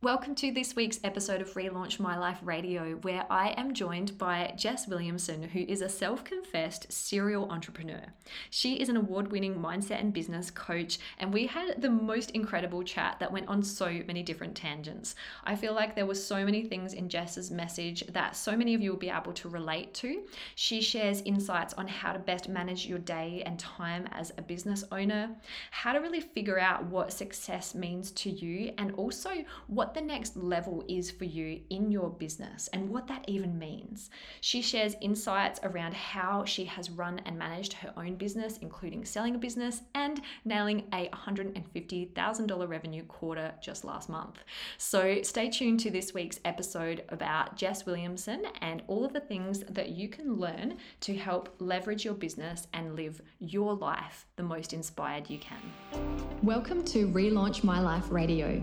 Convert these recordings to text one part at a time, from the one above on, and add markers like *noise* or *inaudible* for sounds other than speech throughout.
Welcome to this week's episode of Relaunch My Life Radio, where I am joined by Jess Williamson, who is a self confessed serial entrepreneur. She is an award winning mindset and business coach, and we had the most incredible chat that went on so many different tangents. I feel like there were so many things in Jess's message that so many of you will be able to relate to. She shares insights on how to best manage your day and time as a business owner, how to really figure out what success means to you, and also what what the next level is for you in your business and what that even means. She shares insights around how she has run and managed her own business, including selling a business and nailing a $150,000 revenue quarter just last month. So stay tuned to this week's episode about Jess Williamson and all of the things that you can learn to help leverage your business and live your life the most inspired you can. Welcome to Relaunch My Life Radio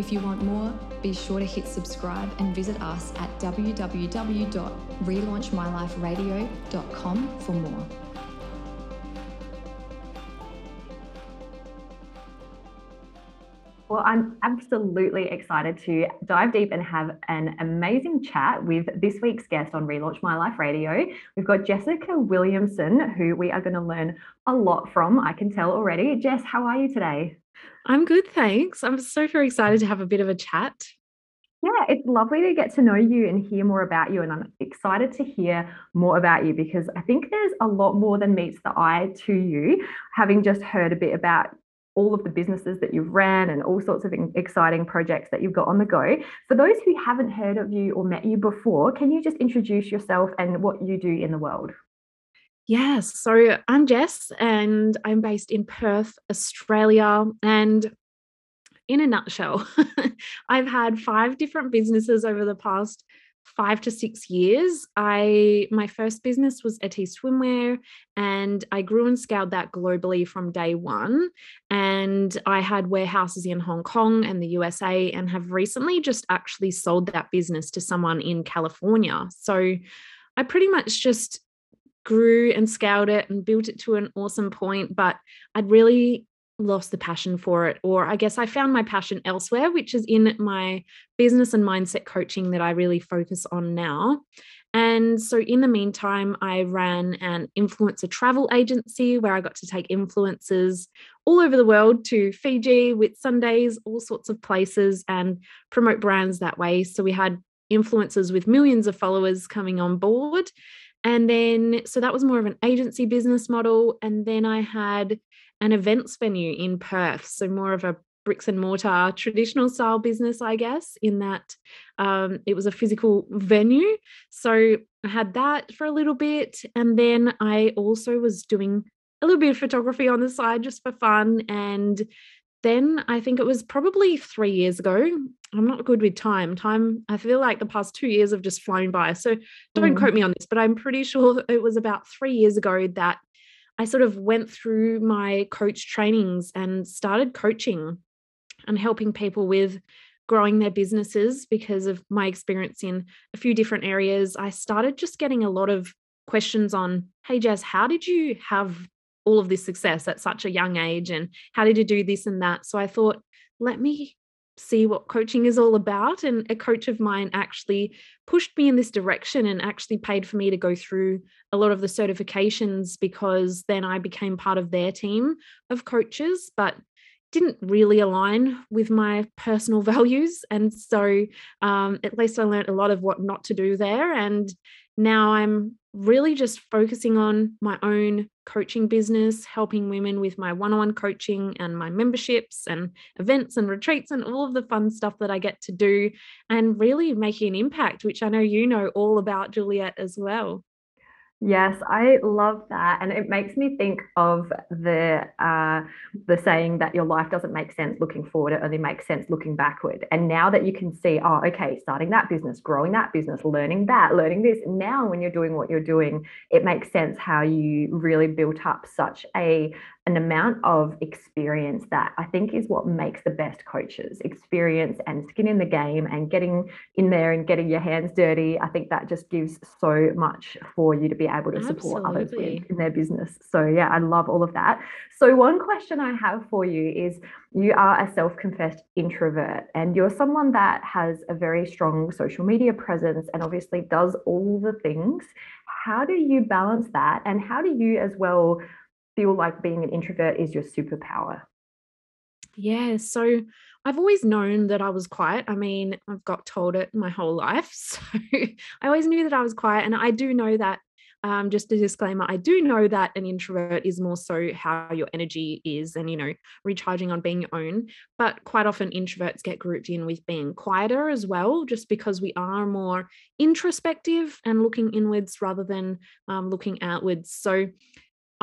If you want more, be sure to hit subscribe and visit us at www.relaunchmyliferadio.com for more. Well, I'm absolutely excited to dive deep and have an amazing chat with this week's guest on Relaunch My Life Radio. We've got Jessica Williamson, who we are going to learn a lot from, I can tell already. Jess, how are you today? I'm good, thanks. I'm so very excited to mm. have a bit of a chat. Yeah, it's lovely to get to know you and hear more about you. And I'm excited to hear more about you because I think there's a lot more than meets the eye to you, having just heard a bit about all of the businesses that you've ran and all sorts of exciting projects that you've got on the go. For those who haven't heard of you or met you before, can you just introduce yourself and what you do in the world? Yes. So I'm Jess and I'm based in Perth, Australia. And in a nutshell, *laughs* I've had five different businesses over the past five to six years. I my first business was Etty Swimwear, and I grew and scaled that globally from day one. And I had warehouses in Hong Kong and the USA, and have recently just actually sold that business to someone in California. So I pretty much just grew and scaled it and built it to an awesome point, but I'd really lost the passion for it. Or I guess I found my passion elsewhere, which is in my business and mindset coaching that I really focus on now. And so, in the meantime, I ran an influencer travel agency where I got to take influencers all over the world to Fiji, Whitsundays, all sorts of places, and promote brands that way. So, we had influencers with millions of followers coming on board. And then, so that was more of an agency business model. And then I had an events venue in Perth. So more of a bricks and mortar traditional style business, I guess, in that um, it was a physical venue. So I had that for a little bit. And then I also was doing a little bit of photography on the side just for fun. And then I think it was probably three years ago. I'm not good with time. Time, I feel like the past two years have just flown by. So don't mm. quote me on this, but I'm pretty sure *laughs* it was about three years ago that I sort of went through my coach trainings and started coaching and helping people with growing their businesses because of my experience in a few different areas. I started just getting a lot of questions on, hey, Jess, how did you have all of this success at such a young age and how did you do this and that so i thought let me see what coaching is all about and a coach of mine actually pushed me in this direction and actually paid for me to go through a lot of the certifications because then I became part of their team of coaches but didn't really align with my personal *laughs* values. And so um, at least I learned a lot of what not to do there and now I'm really just focusing on my own coaching business, helping women with my one on one coaching and my memberships and events and retreats and all of the fun stuff that I get to do, and really making an impact, which I know you know all about, Juliet, as well. Yes, I love that, and it makes me think of the uh, the saying that your life doesn't make sense looking forward; it only makes sense looking backward. And now that you can see, oh, okay, starting that business, growing that business, learning that, learning this. Now, when you're doing what you're doing, it makes sense how you really built up such a an amount of experience that I think is what makes the best coaches experience and skin in the game and getting in there and getting your hands dirty. I think that just gives so much for you to be able to support others with in their business. So, yeah, I love all of that. So, one question I have for you is you are a self confessed introvert and you're someone that has a very strong social media presence and obviously does all the things. How do you balance that? And how do you, as well, feel like being an introvert is your superpower? Yeah, so I've always known that I was quiet. I mean, I've got told it my whole life. *laughs* So I always knew that I was quiet. And I do know that, um, just a disclaimer, I do know that an introvert is more so how your energy is and, you know, recharging on being your own. But quite often introverts get grouped in with being quieter as well, just because we are more introspective and looking inwards rather than um, looking outwards. So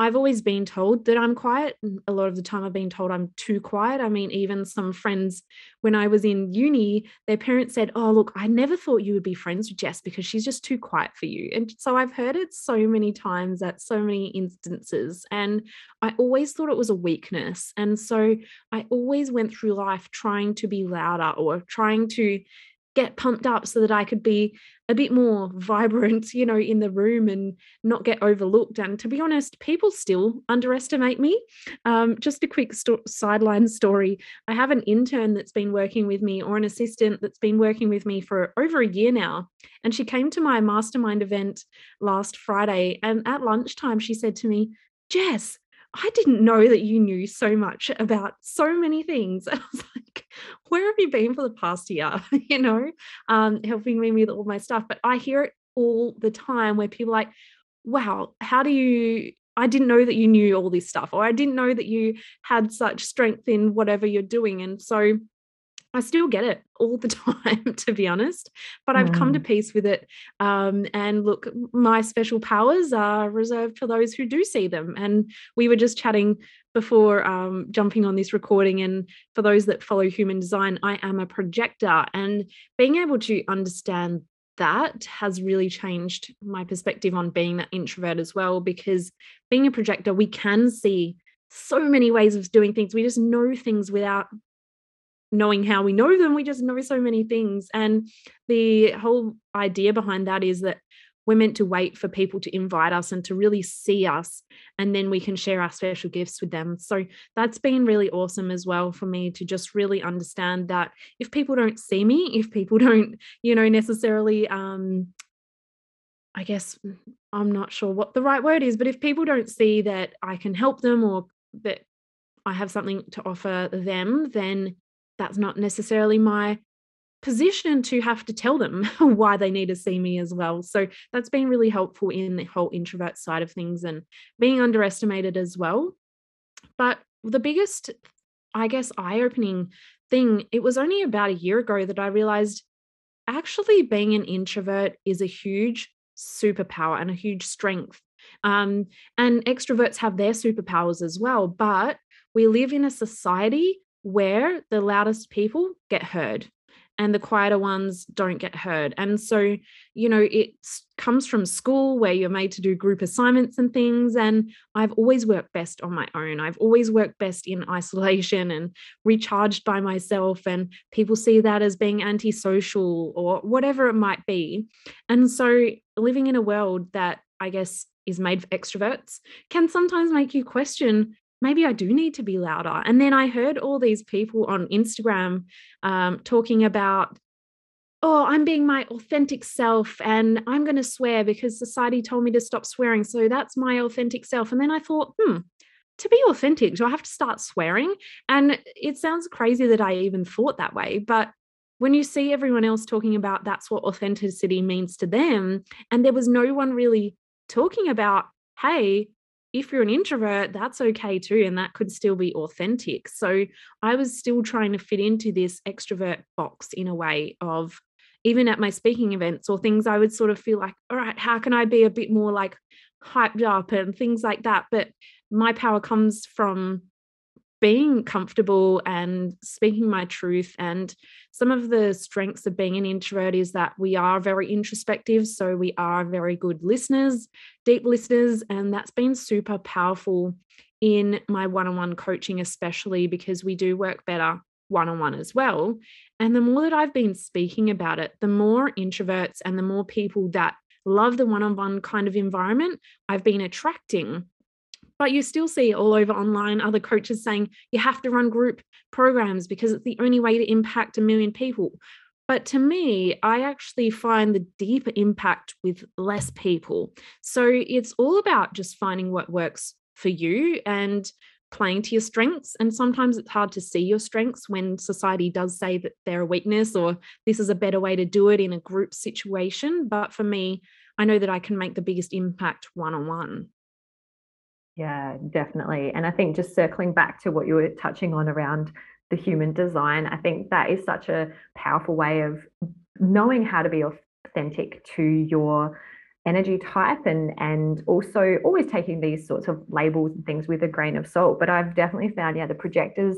I've always been told that I'm quiet. A lot of the time, I've been told I'm too quiet. I mean, even some friends, when I was in uni, their parents said, Oh, look, I never thought you would be friends with Jess because she's just too quiet for you. And so I've heard it so many times at so many instances. And I always thought it was a weakness. And so I always went through life trying to be louder or trying to get pumped up so that I could be a bit more vibrant, *laughs* you know, in the room and not get overlooked. And to be honest, people still underestimate me. Um, just a quick sto- sideline story I have an intern that's been working with me, or an assistant that's been working with me for over a year now. And she came to my mastermind event last Friday. And at lunchtime, she said to me, Jess, I didn't know that you knew so much about so many things. *laughs* And I was like, where have you been for the past year? *laughs* you know, um, helping me with all my stuff. But I hear it all the time where people like, wow, how do you I didn't know that you knew all this stuff, or I didn't know that you had such strength in whatever you're doing. And so I still get it all the *laughs* time, to be honest, but I've come to mm. peace with it. Um, and look, my special powers are reserved for those who do see them. And we were just chatting before um, jumping on this recording. And for those that follow human design, I am a projector. And being able to understand that has really changed my perspective on being that introvert as well, because being a projector, we can see so many ways of doing things. We just know things without knowing how we know them we just know so many things. And the whole idea behind that is that we're meant to wait for people to invite us and to really see us and then we can share our special gifts with them. So that's been really awesome as well for me to just really understand that if people don't see me if people *laughs* don't you know necessarily um i guess mm, i'm not sure what the right word is but if people don't see that i can help them or that i have something to offer them then that's not necessarily my position to have to tell them *laughs* why they need to see me as well. So that's been really helpful in the whole introvert side of things and being underestimated as well. But the biggest, I guess, eye opening thing, it was only about a year ago that I realized actually being an introvert is a huge superpower and a huge strength. Um, and extroverts have their superpowers as well. But we live in a society where the loudest people get heard and the quieter ones don't get heard. And so, you know, it comes from school where you're made to do group assignments and things. And I've always worked best on my own. I've always worked best in isolation and recharged by myself. And people see that as being antisocial or whatever it might be. And so, living in a world that I guess is made for extroverts can sometimes make you question maybe I do need to be louder. And then I heard all these people on Instagram um, talking about, oh, I'm being my authentic self and I'm going to swear because society told me to stop swearing. So that's my authentic self. And then I thought, hmm, to be authentic, do I have to start swearing? And it sounds crazy that I even thought that way. But when you see everyone else talking about that's what authenticity means to them, and there was no one really talking about, hey, if you're an introvert, that's okay too. And that could still be authentic. So I was still trying to fit into this extrovert box in a way of even at my speaking events or things, I would sort of feel like, all right, how can I be a bit more like hyped up and things like that. But my power comes from being comfortable and speaking my truth. And some of the strengths of being an introvert is that we are very introspective. So we are very good listeners, deep listeners. And that's been super powerful in my one on one coaching, especially because we do work better one on one as well. And the more that I've been speaking about it, the more introverts and the more people that love the one on one kind of environment I've been attracting. But you still see all over online other coaches saying you have to run group programs because it's the only way to impact a million people. But to me, I actually find the deeper impact with less people. So it's all about just finding what works for you and playing to your strengths. And sometimes it's hard to see your strengths when society does say that they're a weakness or this is a better way to do it in a group situation. But for me, I know that I can make the biggest impact one on one. Yeah, definitely. And I think just circling back to what you were touching on around the human design, I think that is such a powerful way of knowing how to be authentic to your energy type and and also always taking these sorts of labels and things with a grain of salt but i've definitely found yeah the projectors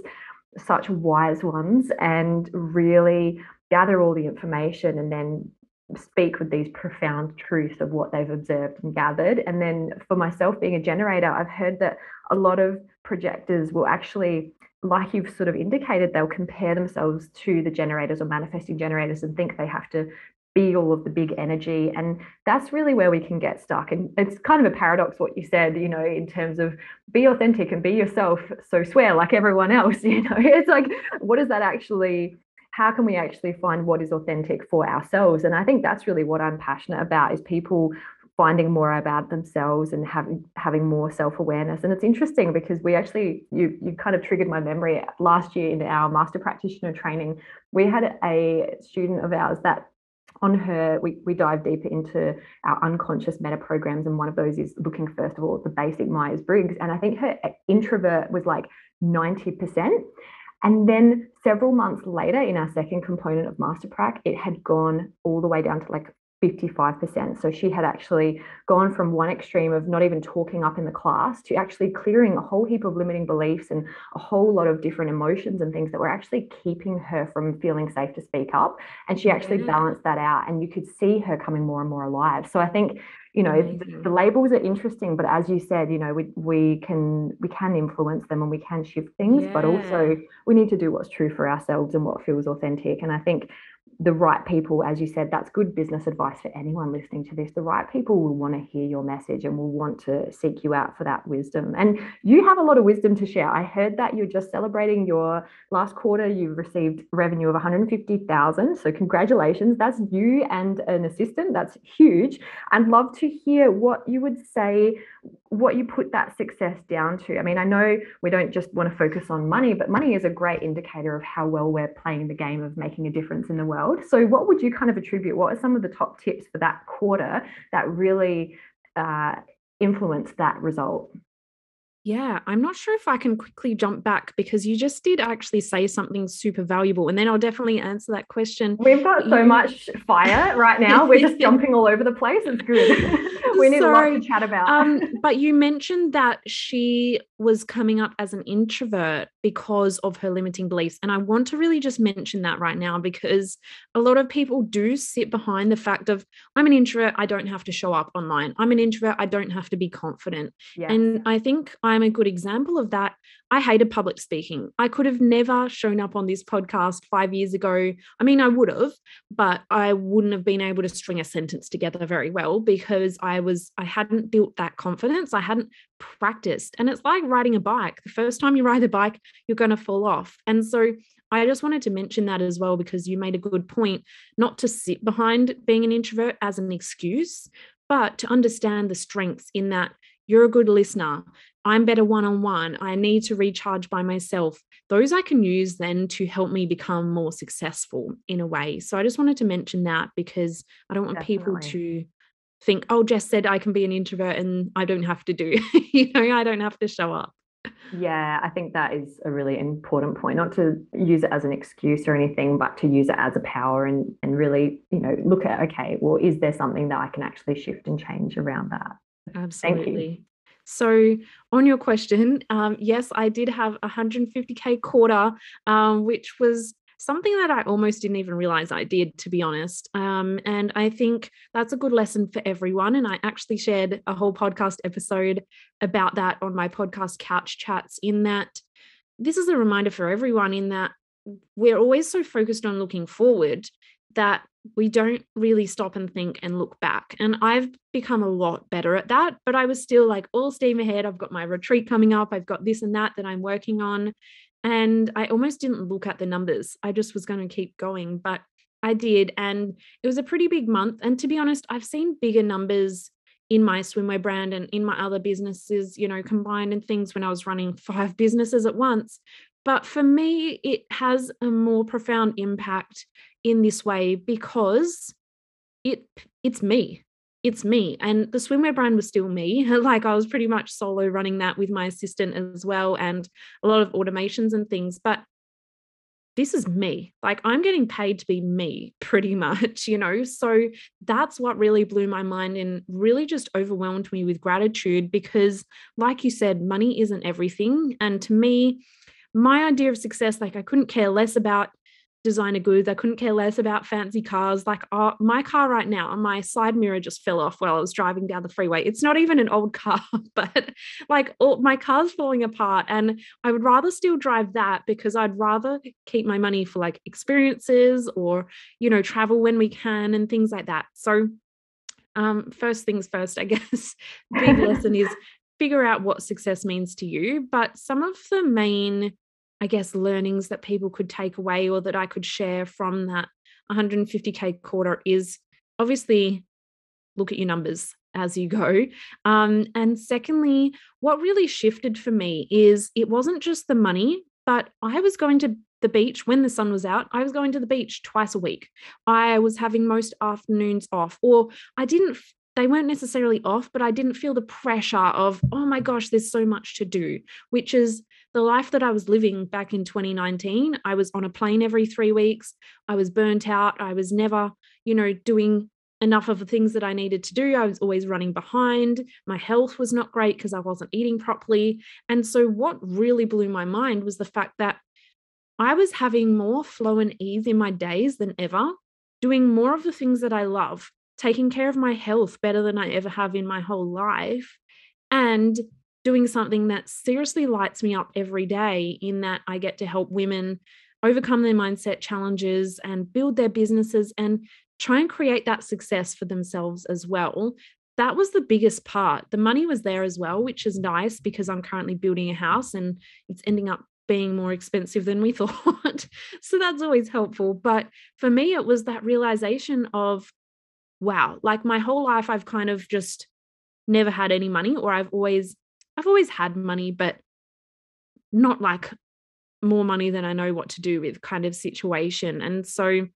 such wise ones and really gather all the information and then speak with these profound truths of what they've observed and gathered. And then for myself being a generator i've heard that a lot of projectors will actually like you've sort of indicated, they'll compare themselves to the generators or manifesting generators and think they have to be all of the big energy. And that's really where we can get stuck. And it's kind of a paradox what you said you know in terms of be authentic and be yourself so swear like everyone else *laughs* you know? It's like what does that actually how can we actually find what is authentic for ourselves and i think that's really what i'm passionate about is people finding more about themselves and having having more self-awareness and it's interesting because we actually you you kind of triggered my memory last year in our master practitioner training we had a student of ours that on her, we, we dive deeper into our unconscious meta programs. And one of those is looking, first of all, at the basic Myers Briggs. And I think her eh, introvert was like 90%. And then several months later, in our second component of Master Prac, it had gone all the way down to like 55%. So she had actually gone from one extreme of not even talking up in the class to actually clearing a whole heap of limiting beliefs and a whole lot of different emotions and things that were actually keeping her from feeling safe to speak up. And she actually mm-hmm. balanced that out and you could see her coming more and more alive. So I think you know the, the, labels are interesting but as you said you know we, we can we can influence them and we can shift things yeah. but also we need to do what's true for ourselves and what feels authentic and i think the right people, as you said, that's good business advice for anyone listening to this. The right people will want to hear your message and will want to seek you out for that wisdom. And you have a lot of wisdom to share. I heard that you're just celebrating your last quarter, You've received revenue of 150,000. So congratulations. That's you and an assistant. That's huge. I'd love to hear what you would say what you put that success down to. I mean, I know we don't just want to focus on money, but money is a great indicator of how well we're playing the game of making a difference in the world. So, what would you kind of attribute? What are some of the top tips for that quarter that really uh, influenced that result? Yeah, I'm not sure if I can quickly jump back because you just did actually say something super valuable. And then I'll definitely answer that question. We've got so you... much fire right now. We're just *laughs* jumping all over the place. It's good. *laughs* we need Sorry. a lot to chat about. um, but you *laughs* mentioned that she was coming up as an introvert because of her limiting beliefs. And I want to really just mention that right now because a lot of people do sit behind the fact of, I'm an introvert, I don't have to show up online. I'm an introvert, I don't have to be confident. And I think I'm a good example of that. I hated public speaking. I could have never shown up on this podcast five years ago. I mean, I would have, but I wouldn't have been able to string a sentence together very well because I was, I hadn't built that confidence. I hadn't practiced. And it's like riding a bike. The first time you ride a bike, you're going to fall off. And so I just wanted to mention that as well because you made a good point not to sit behind being an introvert as an excuse, but to understand the strengths in that you're a good listener. I'm better one on one. I need to recharge by myself. Those I can use then to help me become more successful in a way. So I just wanted to mention that because I don't want Definitely. people to think, oh, Jess said I can be an introvert and I don't have to do, *laughs* you know, I don't have to show up. Yeah, I think that is a really important point, not to use it as an excuse or anything, but to use it as a power and and really, you know, look at okay, well, is there something that I can actually shift and change around that? Absolutely. So, on your question, um, yes, I did have a 150k quarter, um, which was something that I almost didn't even realize I did, to be honest. Um, and I think that's a good lesson for everyone. And I actually shared a whole podcast episode about that on my podcast Couch Chats, in that this is a reminder for everyone in that we're always so focused on looking forward that we don't really stop and think and look back. And I've become a lot better at that, but I was still like all steam ahead. I've got my retreat coming up, I've got this and that that I'm working on. And I almost didn't look at the numbers. I just was going to keep going, but I did. And it was a pretty big month. And to be honest, I've seen bigger numbers in my swimwear brand and in my other businesses, you know, combined and things when I was running five businesses at once. But for me, it has a more profound impact in this way because it it's me it's me and the swimwear brand was still me. *laughs* Like i was pretty much solo running that with my assistant as well and a lot of automations and things but this is me. Like i'm getting paid to be me *laughs* pretty much you know? So that's what really blew my mind and really just overwhelmed me with gratitude because like you said money isn't everything and to me my idea of success like i couldn't care less about designer goods. I couldn't care less about fancy cars. Like uh, my car right now, my side mirror just fell off while I was driving down the freeway. It's not even an old *laughs* car, but like all, my car's falling apart. And I would rather still drive that because I'd rather keep my money for like experiences or, you know, travel when we can and things like that. So, um, first things first, I *laughs* guess, big lesson is *laughs* figure out what success means to you. But some of the main I guess, learnings that people could take away or that I could share from that 150K quarter is obviously look at your numbers as you go. Um, and secondly, what really shifted for me is it wasn't just the money, but I was going to the beach when the sun was out. I was going to the beach twice a week. I was having most afternoons off, or I didn't they weren't necessarily off, but I didn't feel the pressure of, oh my gosh, there's so much to do, which is the life that I was living back in 2019. I was on a plane every three weeks. I was burnt out. I was never, you know, doing enough of the things that I needed to do. I was always running behind. My health was not great because I wasn't eating properly. And so, what really blew my mind was the fact that I was having more flow and ease in my days than ever, doing more of the things that I love taking care of my health better than I ever have in my whole life, and doing something that seriously lights me up every day in that I get to help women overcome their mindset challenges and build their businesses and try and create that success for themselves as well. That was the biggest part. The money was there as well, which is nice because I'm currently building a house and it's ending up being more expensive than we *laughs* thought. so that's always helpful. But for me, it was that realization of wow, like my whole life, I've kind of just never had any money, or I've always, I've always had money, but not like more money than I know what to do with kind of situation. And so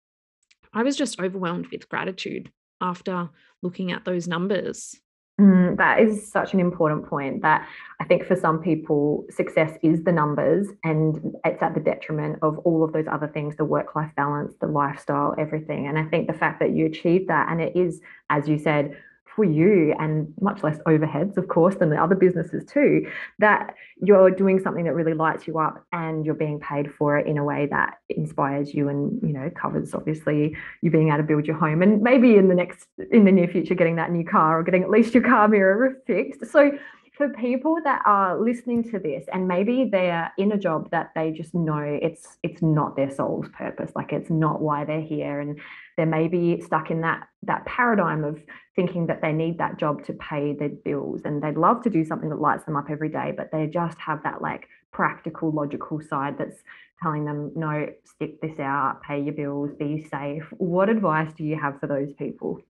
I was just overwhelmed with gratitude after looking at those numbers. Mm, that is such an important point that I think for some people, success is the numbers and it's at the detriment of all of those other things the work life balance, the lifestyle, everything. And I think the fact that you achieved that, and it is, as you said, for you and much less overheads of course than the other businesses too that you're doing something that really lights you up and you're being paid for it in a way that inspires you and you know covers obviously you being able to build your home and maybe in the next in the near future getting that new car or getting at least your car mirror fixed. So for people that are listening to this and maybe they're in a job that they just know it's it's not their soul's purpose like it's not why they're here and they're maybe stuck in that that paradigm of thinking that they need that job to pay their bills and they'd love to do something that lights them up every day but they just have that like practical logical side that's telling them no stick this out pay your bills be safe. What advice do you have for those people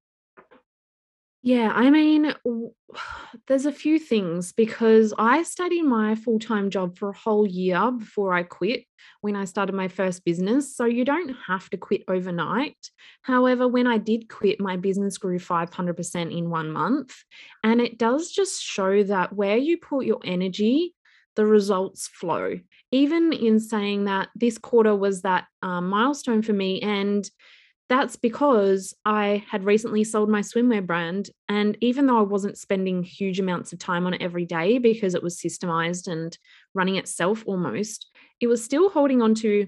yeah, I mean, *sighs* there's a few things because I in my full time job for a whole year before I quit when I started my first business. So you don't have to quit overnight. However, when I did quit, my business grew 500% in one month. And it does just show that where you put your energy, the results flow. Even in saying that this quarter was that um, milestone for me. And that's because I had recently sold my swimwear brand. And even though I wasn't spending huge amounts of time on it every day because it was systemized and running itself almost, it was still holding on to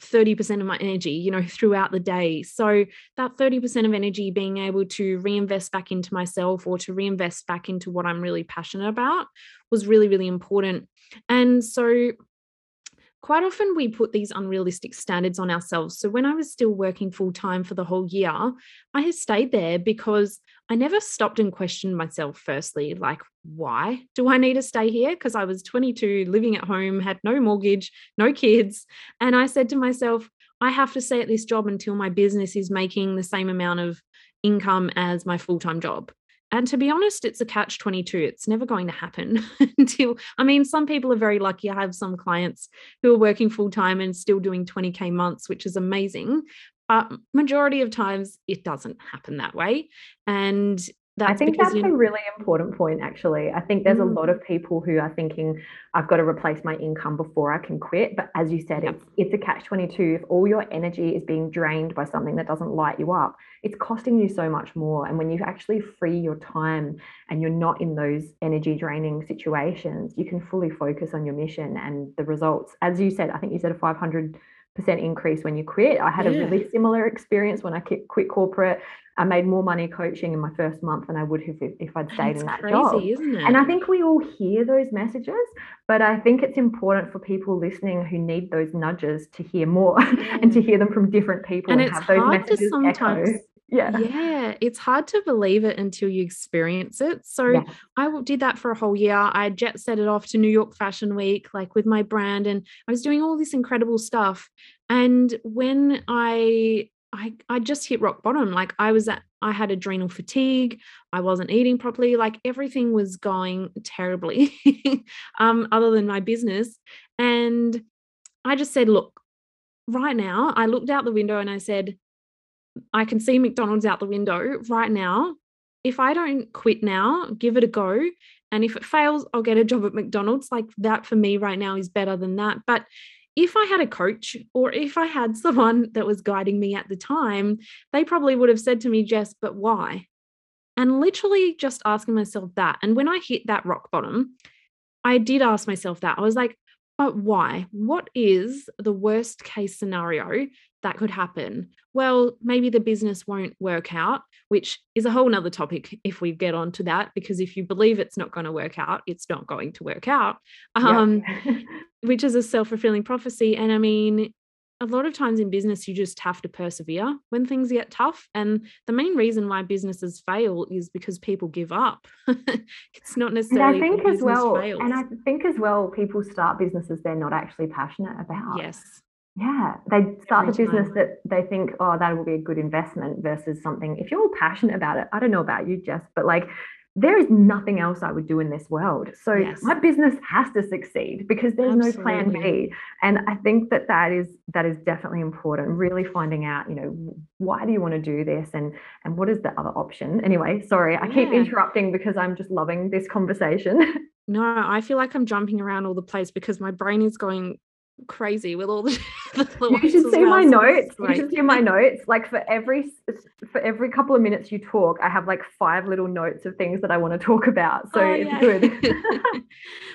30% of my energy, you know, *laughs* throughout the day. So that 30% of energy being able to reinvest back into myself or to reinvest back into what I'm really passionate about was really, really important. And so quite often we put these unrealistic standards on ourselves. So when I was still working full time for the whole year, I had stayed there because I never stopped and questioned myself firstly, like, why do I need to stay here? Because I was 22, living at home, had no mortgage, no kids. And I said to myself, I have to stay at this job until my business is making the same amount of income as my full time job. And to be honest, it's a catch 22. It's never going to happen *laughs* until, I mean, some people are very lucky. I have some clients who are working full time and still doing 20K months, which is amazing. But majority of times it doesn't happen that way. And that's I think that's a really important point, actually. I think there's mm. a lot of people who are thinking, I've got to replace my income before I can quit. But as you said, yep. it's, it's a catch 22. If all your energy is being drained by something that doesn't light you up, it's costing you so much more. And when you actually free your time and you're not in those energy draining situations, you can fully focus on your mission and the results. As you said, I think you said a 500 percent increase when you quit. I had yeah. a really similar experience when I quit corporate. I made more money coaching in my first month than I would have if, if I'd stayed That's in that crazy, job. And I think we all hear those messages, but I think it's important for people listening who need those nudges to hear more yeah. *laughs* and to hear them from different people and, and have those messages sometimes echo yeah yeah it's hard to believe it until you experience it so yeah. i did that for a whole year i jet set it off to new york fashion week like with my brand and i was doing all this incredible stuff and when i I, I just hit rock bottom. Like I was at, I had adrenal fatigue. I wasn't eating properly. Like everything was going terribly, *laughs* um, other than my business. And I just said, look, right now, I looked out the window and I said, I can see McDonald's out the window right now. If I don't quit now, give it a go. And if it fails, I'll get a job at McDonald's. Like that for me right now is better than that. But if I had a coach or if I had *laughs* someone that was guiding me at the time, they probably would have said to me, Jess, but why? And literally just asking myself that. And when I hit that rock bottom, I did ask myself that. I was like, but why? What is the worst case scenario that could happen? Well, maybe the business won't work out, which is a whole nother topic *laughs* if we get onto that, because if you believe it's not going to work out, it's not going to work out, um, *laughs* which is a self fulfilling prophecy. And I mean, a lot of times in business, you just have to persevere when things get tough. And the main reason why businesses fail is because people give up. *laughs* it's not necessarily. And I think as well, fails. and I think as well, people start businesses they're not actually passionate about. Yes. Yeah, they start the business time. that they think, oh, that will be a good investment versus something. If you're all passionate about it, I don't know about you, Jess, but like there is nothing else I would do in this world. So yes. my business has to succeed because there's Absolutely. no plan B. And I think that that is that is definitely important. Really finding out, you know, why do you want to do this, and and what is the other option? Anyway, sorry, yeah. I keep interrupting because I'm just loving this conversation. *laughs* No, I feel like I'm jumping around all the place because my brain is going crazy with all the, *laughs* the you should see well, my so notes. Like... you should see my notes. Like for every for every couple of minutes you talk i have like five little notes of things that i want to talk about. So oh, it's yeah. good. *laughs*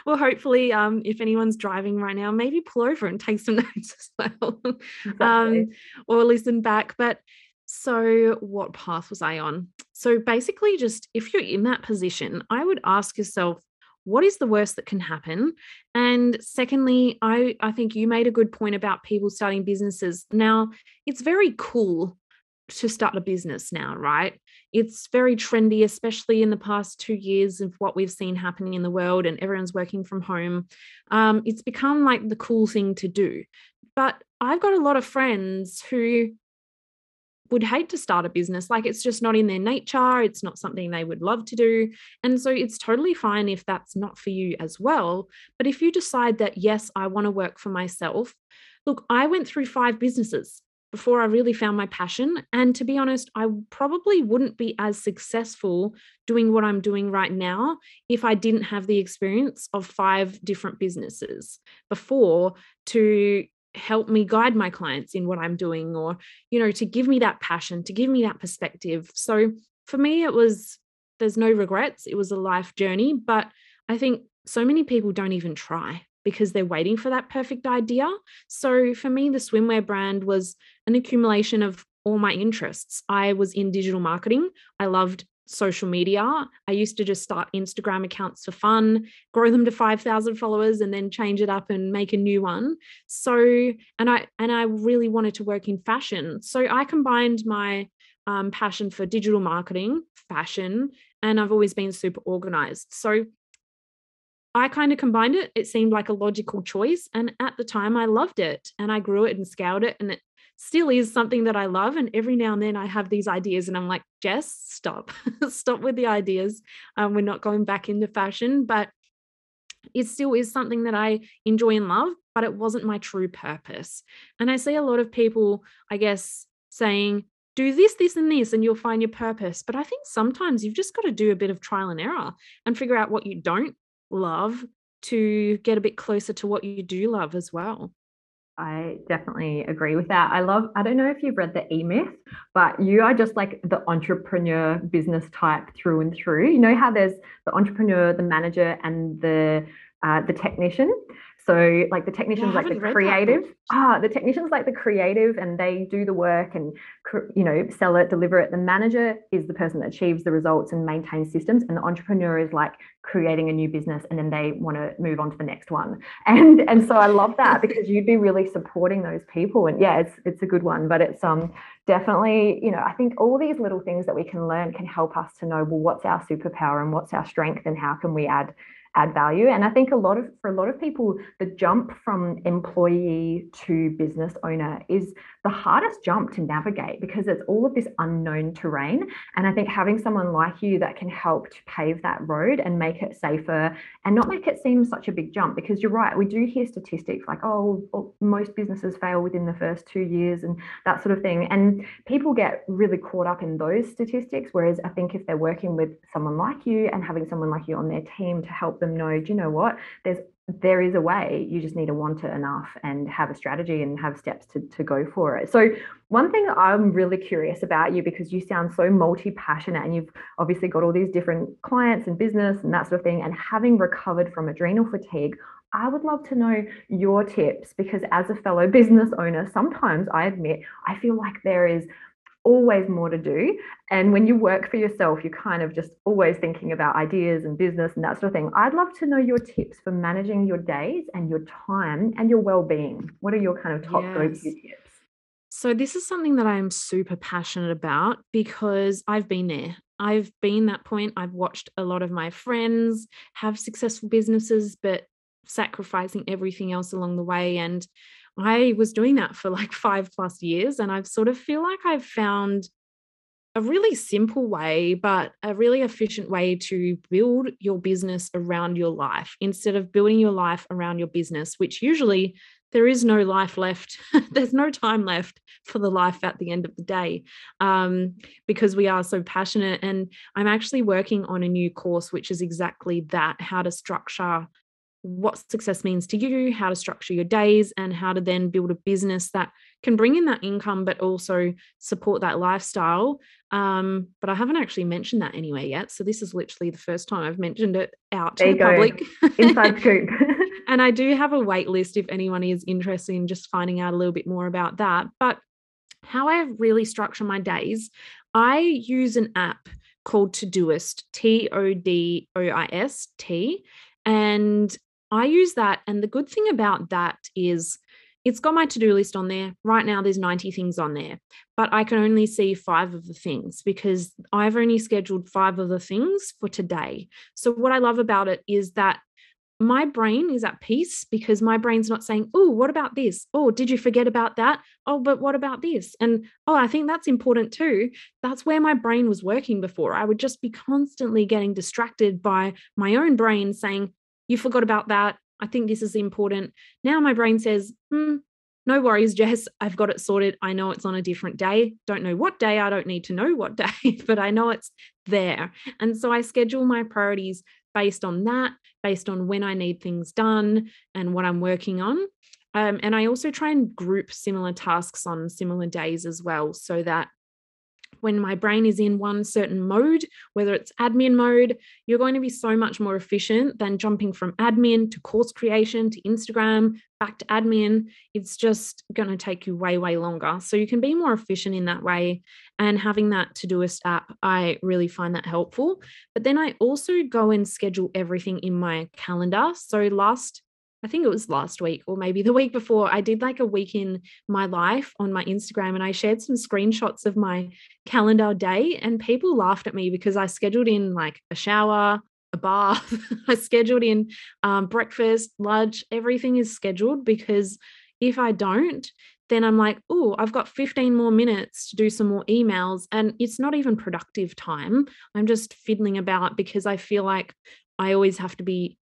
Well hopefully um if anyone's driving right now maybe pull over and take some *laughs* notes as well. Exactly. um or listen back. But so what path was i on? So basically just if you're in that position i would ask yourself what is the worst that can happen? And secondly i i think you made a good point about people starting businesses. Now it's very cool to start a business now right? It's very trendy especially in the past two years of what we've seen happening in the world and everyone's working from home. Um, it's become like the cool thing to do. But i've got a lot of friends who would hate to start a business. Like it's just not in their nature. It's not something they would love to do. And so it's totally fine if that's not for you as well. But if you decide that, yes, I want to work for myself, look, I went through five businesses before I really found my passion. And to be honest, I probably wouldn't be as successful doing what I'm doing right now if I didn't have the experience of five different businesses before to help me guide my clients in what I'm doing or you know to give me that passion to give me that perspective. So for me it was there's no regrets it was a life journey but I think so many people don't even try because they're waiting for that perfect idea. So for me the swimwear brand was an accumulation of all my interests. I was in digital marketing. I loved social media. I used to just start Instagram accounts for fun, grow them to 5,000 followers and then change it up and make a new one. So, and I and I really wanted to work in fashion. So I combined my um, passion for digital marketing, fashion, and I've always been super organized. So I kind of combined it. It seemed like a logical choice. And at the time, I loved it and I grew it and scaled it. And it still is something that I love. And every now and then I have these ideas and I'm like, Jess, stop, *laughs* stop with the ideas. Um, we're not going back into fashion, but it still is something that I enjoy and love, but it wasn't my true purpose. And I see a lot of people, I guess, saying, do this, this, and this, and you'll find your purpose. But I think sometimes you've just got to do a bit of trial and error and figure out what you don't love to get a bit closer to what you do love as well. I definitely agree with that. I love, I don't know if you've read the E Myth, but you are just like the entrepreneur business type through and through. You know how there's the entrepreneur, the manager, and the uh, the technician. So like the technicians yeah, like the creative. Ah, the technicians like the creative and they do the work and you know sell it, deliver it. The manager is the person that achieves the results and maintains systems, and the entrepreneur is like creating a new business and then they want to move on to the next one. *laughs* And and so I love that *laughs* because you'd be really supporting those people. And yeah, it's it's a good one, but it's um definitely you know I think all these little things that we can learn can help us to know well what's our superpower and what's our strength and how can we add add value. And I think a lot of for a lot of people, the jump from employee to business owner is the hardest jump to navigate because it's all of this unknown terrain. And I think having someone like you that can help to pave that road and make it safer and not make it seem such a big jump because you're right, we do hear statistics like, oh, most businesses fail within the first two years and that sort of thing. And people get really caught up in those statistics. Whereas I think if they're working with someone like you and having someone like you on their team to help them know, do you know what? There's there is a way you just need to want it enough and have a strategy and have steps to, to go for it so one thing i'm really curious about you because you sound so multi-passionate and you've obviously got all these different clients and business and that sort of thing and having recovered from adrenal fatigue I would love to know your tips because, as a fellow business owner, sometimes I admit I feel like there is always more to do. And when you work for yourself, you're kind of just always thinking about ideas and business and that sort of thing. I'd love to know your tips for managing your days and your time and your well being. What are your kind of top yes. go to tips? So, this is something that I'm super passionate about because I've been there. I've been that point. I've watched a lot of my friends have successful businesses, but sacrificing everything else along the way. And I was doing that for like five plus years. And I sort of feel like I've found a really simple way, but a really efficient way to build your business around your life instead of building your life around your business, which usually there is no life left. *laughs* There's no time left for the life at the end of the day um, because we are so passionate. And I'm actually working on a new course, which is exactly that how to structure what success means to you, how to structure your days, and how to then build a business that can bring in that income, but also support that lifestyle. Um, but I haven't actually mentioned that anywhere yet. So this is literally the first time I've mentioned it out to the go. public. Inside *laughs* scoop. and I do have a wait list if anyone is interested in just finding out a little bit more about that. But how I really structure my days, I use an app called Todoist, T O D O I S T. And I use that. And the good thing about that is it's got my to do list on there. Right now, there's 90 things on there, but I can only see five of the things because I've only scheduled five of the things for today. So, what I love about it is that my brain is at peace because my brain's not saying, Oh, what about this? Oh, did you forget about that? Oh, but what about this? And oh, I think that's important too. That's where my brain was working before. I would just be constantly getting distracted by my own brain saying, you forgot about that. I think this is important. Now my brain says, hmm, no worries, *laughs* Jess. I've got it sorted. I know it's on a different day. Don't know what day. I don't need to know what *laughs* day, but I know it's there. And so I schedule my priorities based on that, based on when I need things done and what I'm working on. Um, and I also try and group similar tasks on similar days as well, so that when my brain is in one certain mode, whether it's admin mode, you're going to be so much more efficient than jumping from admin to course creation to Instagram back to admin. It's just going to take you way, way longer. So you can be more efficient in that way. And having that to Todoist app, I really find that helpful. But then I also go and schedule everything in my calendar. So last I think it was last week or maybe the week before, I did like a week in my life on my Instagram and I shared some screenshots of my calendar day. And people laughed at me because I scheduled in like a shower, a bath, *laughs* I scheduled in um, breakfast, lunch, everything is scheduled because if I don't, then I'm like, oh, I've got 15 more minutes to do some more emails. And it's not even productive time. I'm just fiddling about because I feel like I always have to be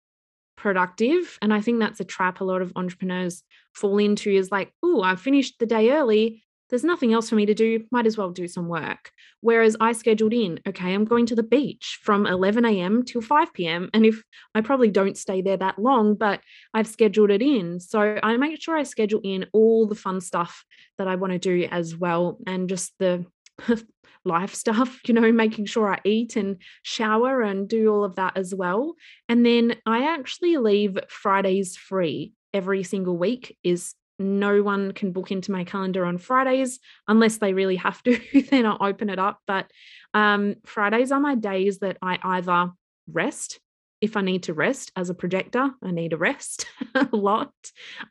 productive. And I think that's a trap a lot of entrepreneurs fall into is like, oh, I've finished the day early. There's nothing else for me to do. Might as well do some work. Whereas I scheduled in, okay, I'm going to the beach from 11 a.m. till 5 p.m. And if I probably don't stay there that long, but I've scheduled it in. So I make sure I schedule in all the fun stuff that I want to do as well. And just the *laughs* life stuff, *laughs* you know, making sure I eat and shower and do all of that as well. And then I actually leave Fridays free every single week is no one can book into my calendar on Fridays unless they really have to, *laughs* then I'll open it up. But um, Fridays are my days that I either rest if I need to rest as a projector, I need a rest *laughs* a lot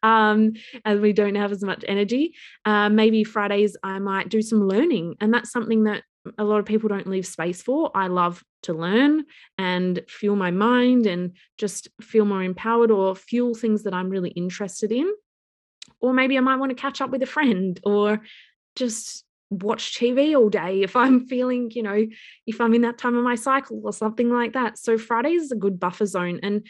um, as we don't have as much energy. Uh, maybe Fridays I might do some learning, and that's something that a lot of people don't leave space for. I love to learn and fuel my mind and just feel more empowered or fuel things that I'm really interested in. Or maybe I might want to catch up with a friend or just watch TV all day if I'm feeling, you know, if I'm in that time of my cycle or something like that. So Fridays is a good buffer zone. And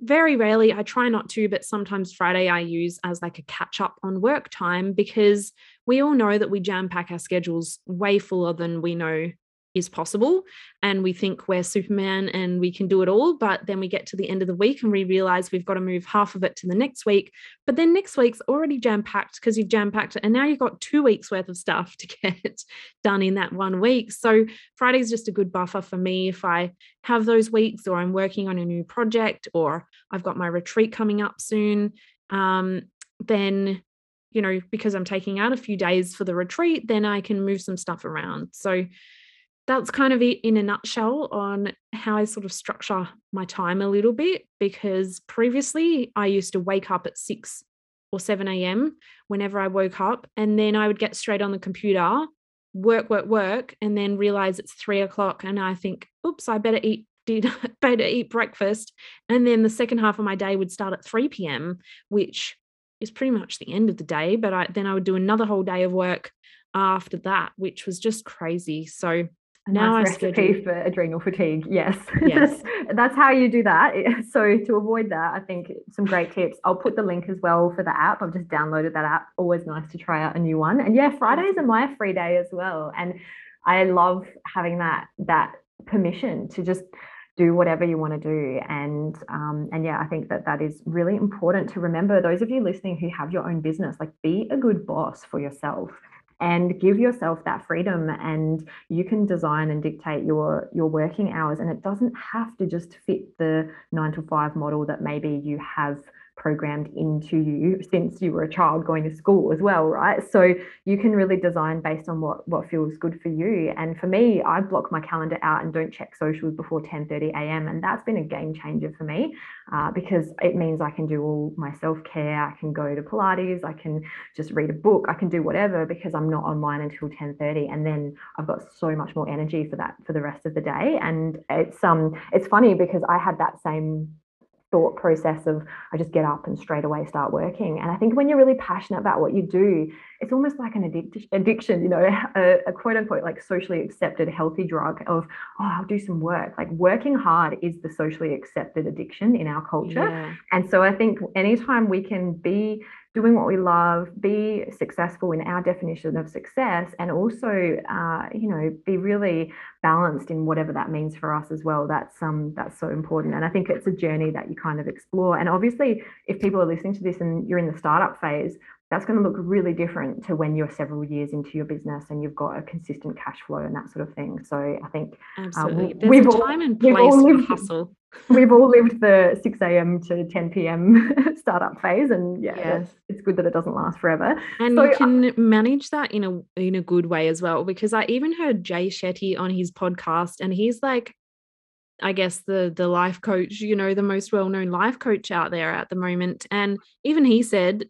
very rarely, I try not to, but sometimes Friday I use as like a catch up on work time because we all know that we jam pack our schedules way fuller than we know is possible and we think we're superman and we can do it all but then we get to the end of the week and we realize we've got to move half of it to the next week but then next week's already jam packed because you've jam packed it and now you've got 2 weeks worth of stuff to *laughs* get done in that one week. So friday's just a good buffer for me. If i have those weeks or i'm working on a new project or i've got my retreat coming up soon um, then you know because i'm taking out a few days for the retreat then i can move some stuff around. So that's kind of it in a nutshell on how I sort of structure my time a little bit because previously I used to wake up at 6 or 7 a.m. whenever I woke up, and then I would get straight on the computer, work, work, work, and then realize it's three o'clock, and I think, oops, I better eat *laughs* better eat breakfast, and then the second half of my day would start at 3 p.m., which is pretty much the end of the day. But I, then I would do another whole day of work after that, which was just crazy. So now nice recipe for adrenal fatigue. Yes, yes. *laughs* that's how you do that. *laughs* So to avoid that, I think some great tips. I'll put the link as well for the app. I've just downloaded that app. Always nice to try out a new one. And yeah, Fridays are my free day as well. And I love having that that permission to just do whatever you want to do and um, and yeah i think that that is really important to remember those of you listening who have your own business like be a good boss for yourself and give yourself that freedom and you can design and dictate your your working hours and it doesn't have to just fit the 9 to 5 model that maybe you have programmed into you since you were a child going to school as well right? So you can really design based on what what feels good for you. And for me i block my calendar out and don't check socials before 10 30 a.m and that's been a game changer for me uh, because it means i can do all my self-care i can go to pilates i can just read a book i can do whatever because i'm not online until 10 30 and then i've got so much more energy for that for the rest of the day. And it's um it's funny because i had that same thought process of I just get up and straight away start working. And I think when you're really passionate about what you do, it's almost like an addic- addiction, you know, *laughs* a, a, quote unquote like socially accepted healthy drug of, oh, I'll do some work. Like working hard is the socially accepted addiction in our culture. Yeah. And so I think anytime we can be doing what we love, be successful in our definition of success, and also, uh, you know, be really balanced in whatever that means for us as well. That's um that's so important, and I think it's a journey that you kind of explore. And obviously, if people are listening to this and you're in the startup phase, that's going to look really different to when you're several years into your business and you've got a consistent cash flow and that sort of thing. So I think absolutely uh, There's we've a all, time and place for hustle. *laughs* we've all lived the 6 a.m. to 10 p.m. *laughs* startup phase, and yeah, yes. it's good that it doesn't last forever. And so, you can uh, manage that in a in a good way as well. Because I even heard Jay Shetty on his podcast, and he's like, I guess the the life coach, you know, the most well known life coach out there at the moment, and even he said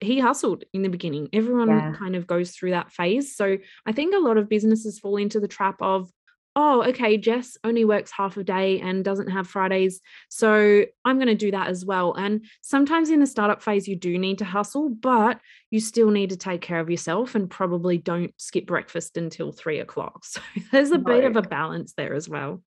he hustled in the beginning. Everyone yeah. kind of goes through that phase. So I think a lot of businesses fall into the trap of, oh, okay, Jess only works half a day and doesn't have Fridays. So I'm going to do that as well. And sometimes in the startup phase, you do need to hustle, but you still need to take care of yourself and probably don't skip breakfast until three o'clock. *laughs* So there's a bit of a balance there as well.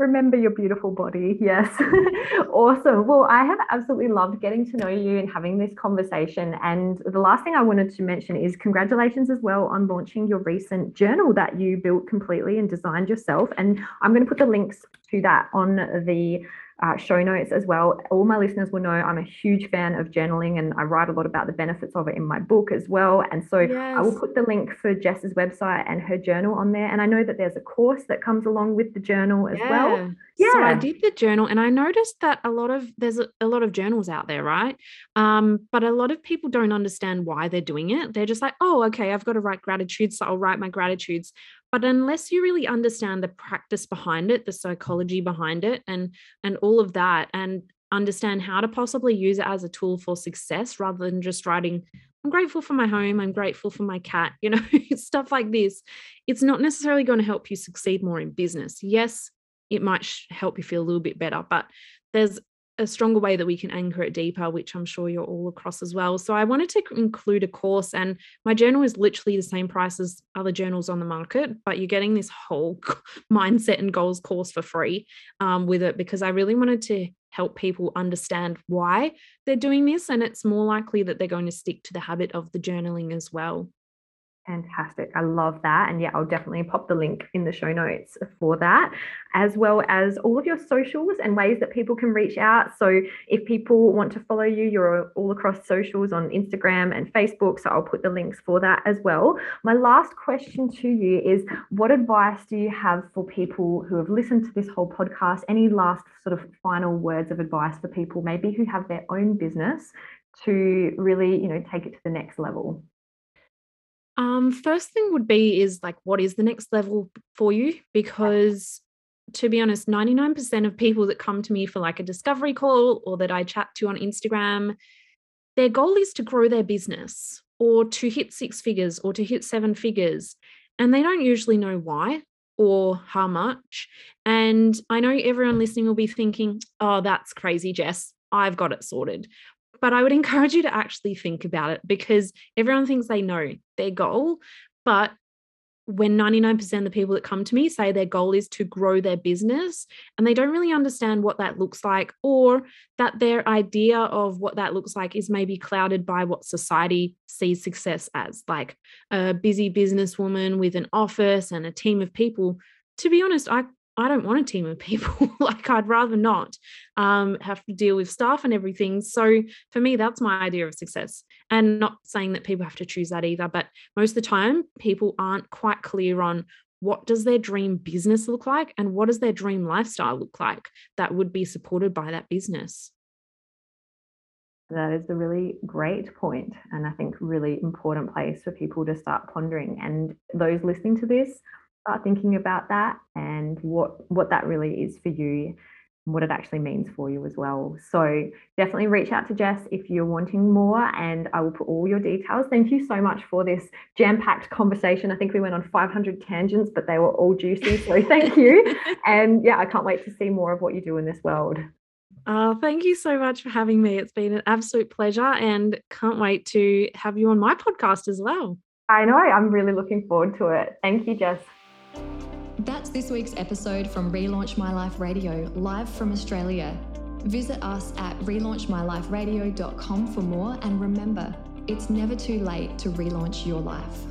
Remember your beautiful body. Yes. *laughs* awesome. Well, I have absolutely loved getting to know you and having this conversation. And the last thing I wanted to mention is congratulations as well on launching your recent journal that you built completely and designed yourself. And I'm going to put the links to that on the uh, show notes as well. All my listeners will know I'm a huge fan of journaling and I write a lot about the benefits of it in my book as well. And so yes. I will put the link for Jess's website and her journal on there. And I know that there's a course that comes along with the journal as yeah. well. Yeah. So I did the journal and I noticed that a lot of there's a, a lot of journals out there, right? Um, but a lot of people don't understand why they're doing it. They're just like, oh, okay, I've got to write gratitude, so I'll write my gratitudes. But unless you really understand the practice behind it, the psychology behind it, and and all of that, and understand how to possibly use it as a tool for success rather than just writing I'm grateful for my home. I'm grateful for my cat, *laughs* you know, stuff like this. It's not necessarily going to help you succeed more in business. Yes, it might help you feel a little bit better. But there's a stronger way that we can anchor it deeper, which I'm sure you're all across as well. So I wanted to include a course, and my journal is literally the same price as other journals on the market, but you're getting this whole *laughs* mindset and goals course for free um, with it because I really wanted to help people understand why they're doing this. And it's more likely that they're going to stick to the habit of the journaling as well. Fantastic. I love that. And yeah, I'll definitely pop the link in the show notes for that, as well as all of your socials and ways that people can reach out. So if people want to follow you, you're all across socials on Instagram and Facebook. So I'll put the links for that as well. My last question to you is what advice do you have for people who have listened to this whole podcast? Any last sort of final words of advice for people, maybe who have their own business to really, you know, take it to the next level? Um, first thing would be is like, what is the next level for you? Because to be honest, 99% of people that come to me for like a discovery call or that I chat to on Instagram, their goal is to grow their business or to hit six figures or to hit seven figures. And they don't usually know why or how much. And I know everyone listening will be thinking, oh, that's crazy, Jess. I've got it sorted. But I would *laughs* encourage you to actually think about it because everyone thinks they know their goal. But when 99% of the people that come to me say their goal is to grow their business and they don't really understand what that looks like, or that their idea of what that looks like is maybe clouded by what society sees success as, like a busy businesswoman with an office and a team of people. To be honest, I I don't want a team of people. *laughs* like I'd rather not um, have to deal with staff and everything. So for me, that's my idea of success. And not saying that people have to choose that either, but most of the time, people aren't quite clear on what does their dream business look like and what does their dream lifestyle look like that would be supported by that business. That is a really great point, and I think really important place for people to start pondering. And those listening to this, start thinking about that and what what that really is for you what it actually means for you as well. So definitely reach out to Jess if you're wanting more, and I will put all your details. Thank you so much for this jam-packed conversation. I think we went on 500 tangents, but they were all juicy. So *laughs* thank you, and yeah, I can't wait to see more of what you do in this world. Uh, thank you so much for having me. It's been an absolute pleasure, and can't wait to have you on my podcast as well. I know. I'm really looking forward to it. Thank you, Jess. That's this week's episode from Relaunch My Life Radio, live from Australia. Visit us at relaunchmyliferadio.com for more, and remember, it's never too late to relaunch your life.